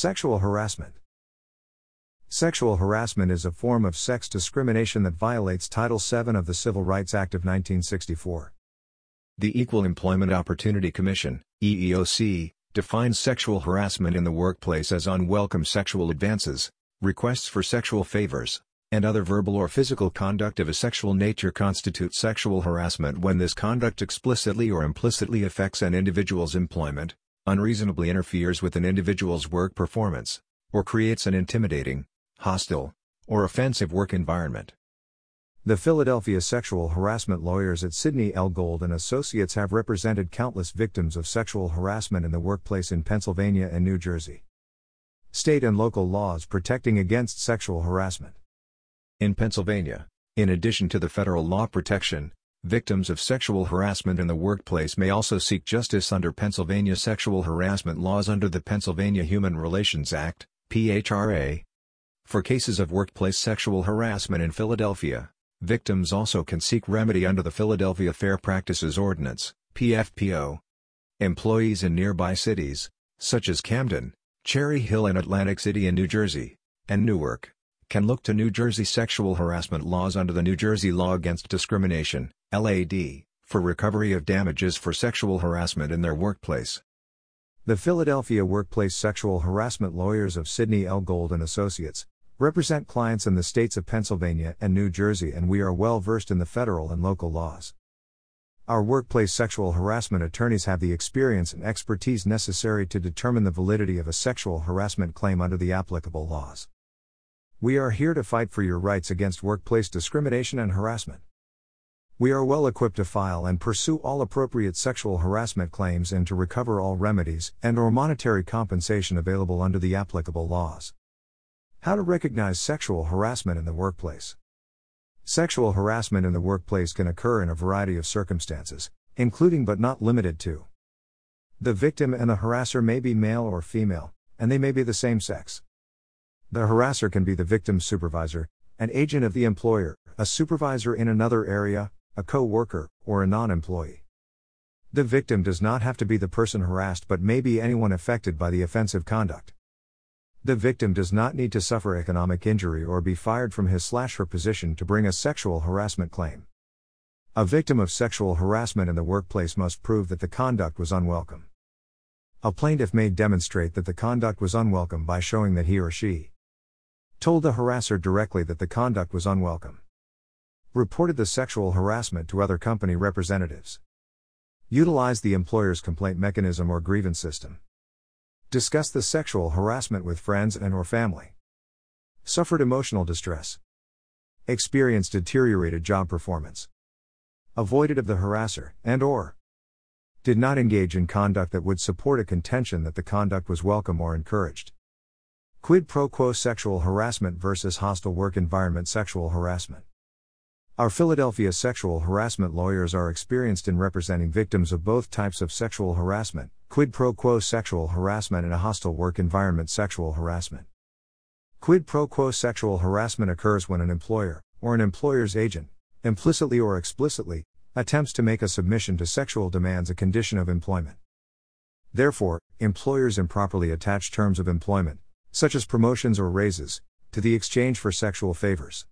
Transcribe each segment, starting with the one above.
Sexual harassment. Sexual harassment is a form of sex discrimination that violates Title VII of the Civil Rights Act of 1964. The Equal Employment Opportunity Commission, EEOC, defines sexual harassment in the workplace as unwelcome sexual advances, requests for sexual favors, and other verbal or physical conduct of a sexual nature constitute sexual harassment when this conduct explicitly or implicitly affects an individual's employment, unreasonably interferes with an individual's work performance, or creates an intimidating, hostile, or offensive work environment. The Philadelphia sexual harassment lawyers at Sidney L. Gold and Associates have represented countless victims of sexual harassment in the workplace in Pennsylvania and New Jersey. State and local laws protecting against sexual harassment. In Pennsylvania, in addition to the federal law protection, victims of sexual harassment in the workplace may also seek justice under Pennsylvania sexual harassment laws under the Pennsylvania Human Relations Act, PHRA. For cases of workplace sexual harassment in Philadelphia, victims also can seek remedy under the Philadelphia Fair Practices Ordinance, PFPO. Employees in nearby cities, such as Camden, Cherry Hill and Atlantic City in New Jersey, and Newark, can look to New Jersey sexual harassment laws under the New Jersey Law Against Discrimination, LAD, for recovery of damages for sexual harassment in their workplace. The Philadelphia Workplace Sexual Harassment Lawyers of Sidney L. Gold and Associates represent clients in the states of Pennsylvania and New Jersey and we are well versed in the federal and local laws. Our workplace sexual harassment attorneys have the experience and expertise necessary to determine the validity of a sexual harassment claim under the applicable laws. We are here to fight for your rights against workplace discrimination and harassment. We are well equipped to file and pursue all appropriate sexual harassment claims and to recover all remedies and or monetary compensation available under the applicable laws. How to recognize sexual harassment in the workplace. Sexual harassment in the workplace can occur in a variety of circumstances, including but not limited to the victim and the harasser may be male or female, and they may be the same sex. The harasser can be the victim's supervisor, an agent of the employer, a supervisor in another area, a co worker, or a non employee. The victim does not have to be the person harassed but may be anyone affected by the offensive conduct. The victim does not need to suffer economic injury or be fired from his slash her position to bring a sexual harassment claim. A victim of sexual harassment in the workplace must prove that the conduct was unwelcome. A plaintiff may demonstrate that the conduct was unwelcome by showing that he or she Told the harasser directly that the conduct was unwelcome. Reported the sexual harassment to other company representatives. Utilized the employer's complaint mechanism or grievance system. Discussed the sexual harassment with friends and or family. Suffered emotional distress. Experienced deteriorated job performance. Avoided of the harasser and or did not engage in conduct that would support a contention that the conduct was welcome or encouraged. Quid pro quo sexual harassment versus hostile work environment sexual harassment. Our Philadelphia sexual harassment lawyers are experienced in representing victims of both types of sexual harassment quid pro quo sexual harassment and a hostile work environment sexual harassment. Quid pro quo sexual harassment occurs when an employer, or an employer's agent, implicitly or explicitly, attempts to make a submission to sexual demands a condition of employment. Therefore, employers improperly attach terms of employment, such as promotions or raises, to the exchange for sexual favors.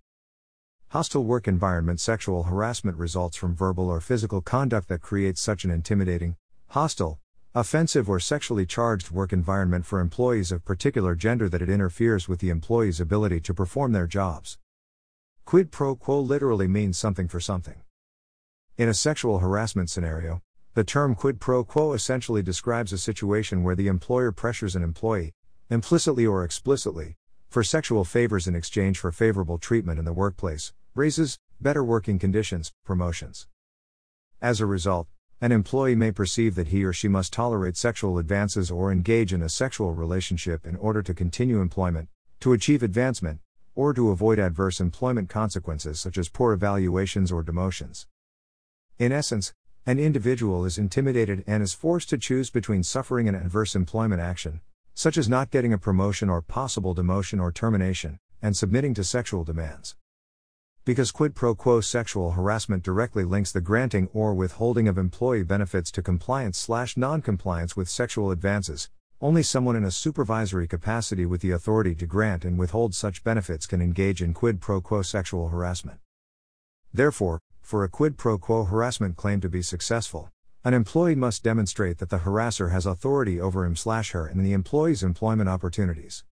Hostile work environment sexual harassment results from verbal or physical conduct that creates such an intimidating, hostile, offensive, or sexually charged work environment for employees of particular gender that it interferes with the employee's ability to perform their jobs. Quid pro quo literally means something for something. In a sexual harassment scenario, the term quid pro quo essentially describes a situation where the employer pressures an employee, implicitly or explicitly, for sexual favors in exchange for favorable treatment in the workplace, raises, better working conditions, promotions. As a result, an employee may perceive that he or she must tolerate sexual advances or engage in a sexual relationship in order to continue employment, to achieve advancement, or to avoid adverse employment consequences such as poor evaluations or demotions. In essence, an individual is intimidated and is forced to choose between suffering an adverse employment action, such as not getting a promotion or possible demotion or termination, and submitting to sexual demands. Because quid pro quo sexual harassment directly links the granting or withholding of employee benefits to compliance slash non-compliance with sexual advances, Only someone in a supervisory capacity with the authority to grant and withhold such benefits can engage in quid pro quo sexual harassment. Therefore, for a quid pro quo harassment claim to be successful, an employee must demonstrate that the harasser has authority over him slash her and the employee's employment opportunities.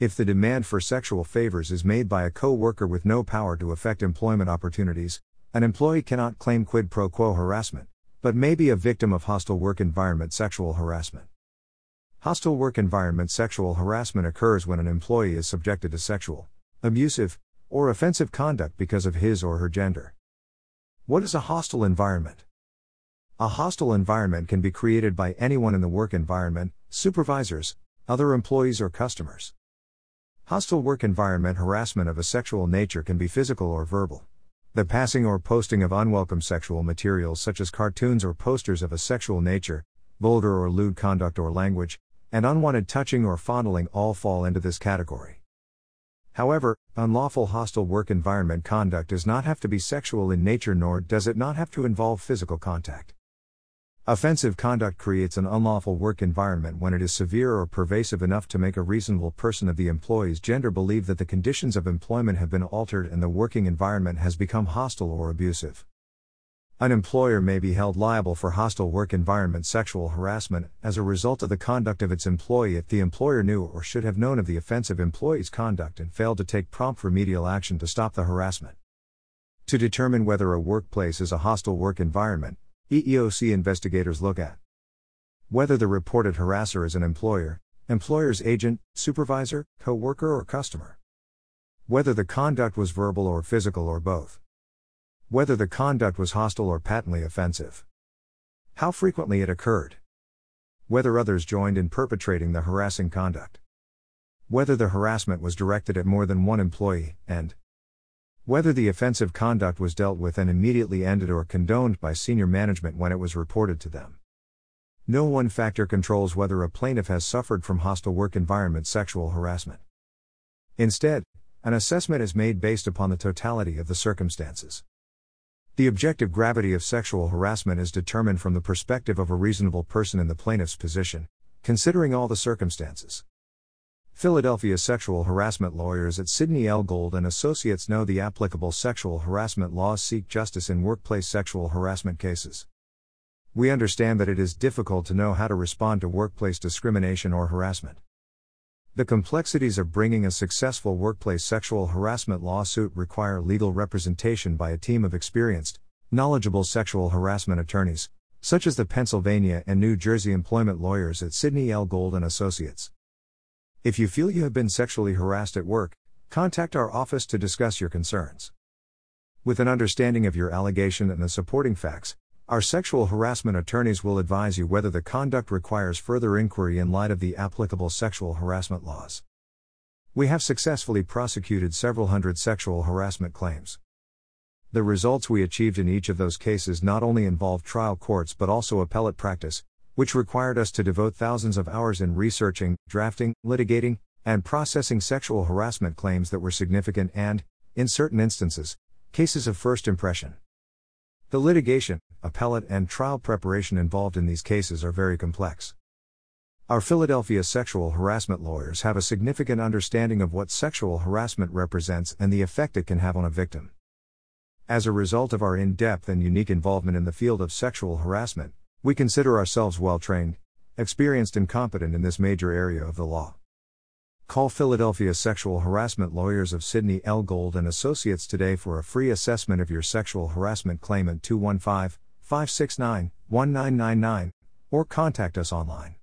If the demand for sexual favors is made by a co-worker with no power to affect employment opportunities, an employee cannot claim quid pro quo harassment, but may be a victim of hostile work environment sexual harassment. Hostile work environment sexual harassment occurs when an employee is subjected to sexual, abusive, or offensive conduct because of his or her gender. What is a hostile environment? A hostile environment can be created by anyone in the work environment, supervisors, other employees, or customers. Hostile work environment harassment of a sexual nature can be physical or verbal. The passing or posting of unwelcome sexual materials such as cartoons or posters of a sexual nature, vulgar or lewd conduct or language, and unwanted touching or fondling all fall into this category. However, unlawful hostile work environment conduct does not have to be sexual in nature nor does it not have to involve physical contact. Offensive conduct creates an unlawful work environment when it is severe or pervasive enough to make a reasonable person of the employee's gender believe that the conditions of employment have been altered and the working environment has become hostile or abusive. An employer may be held liable for hostile work environment sexual harassment as a result of the conduct of its employee if the employer knew or should have known of the offensive employee's conduct and failed to take prompt remedial action to stop the harassment. To determine whether a workplace is a hostile work environment, EEOC investigators look at whether the reported harasser is an employer, employer's agent, supervisor, co worker, or customer, whether the conduct was verbal or physical or both whether the conduct was hostile or patently offensive. How frequently it occurred. Whether others joined in perpetrating the harassing conduct. Whether the harassment was directed at more than one employee, and whether the offensive conduct was dealt with and immediately ended or condoned by senior management when it was reported to them. No one factor controls whether a plaintiff has suffered from hostile work environment sexual harassment. Instead, an assessment is made based upon the totality of the circumstances. The objective gravity of sexual harassment is determined from the perspective of a reasonable person in the plaintiff's position, considering all the circumstances. Philadelphia sexual harassment lawyers at Sidney L. Gold and Associates know the applicable sexual harassment laws seek justice in workplace sexual harassment cases. We understand that it is difficult to know how to respond to workplace discrimination or harassment. The complexities of bringing a successful workplace sexual harassment lawsuit require legal representation by a team of experienced, knowledgeable sexual harassment attorneys, such as the Pennsylvania and New Jersey employment lawyers at Sidney L. Gold and Associates. If you feel you have been sexually harassed at work, contact our office to discuss your concerns. With an understanding of your allegation and the supporting facts, our sexual harassment attorneys will advise you whether the conduct requires further inquiry in light of the applicable sexual harassment laws. We have successfully prosecuted several hundred sexual harassment claims. The results we achieved in each of those cases not only involved trial courts but also appellate practice, which required us to devote thousands of hours in researching, drafting, litigating, and processing sexual harassment claims that were significant and, in certain instances, cases of first impression. The litigation, appellate, and trial preparation involved in these cases are very complex. Our Philadelphia sexual harassment lawyers have a significant understanding of what sexual harassment represents and the effect it can have on a victim. As a result of our in depth and unique involvement in the field of sexual harassment, we consider ourselves well trained, experienced, and competent in this major area of the law. Call Philadelphia sexual harassment lawyers of Sidney L. Gold and Associates today for a free assessment of your sexual harassment claim at 215 569 1999 or contact us online.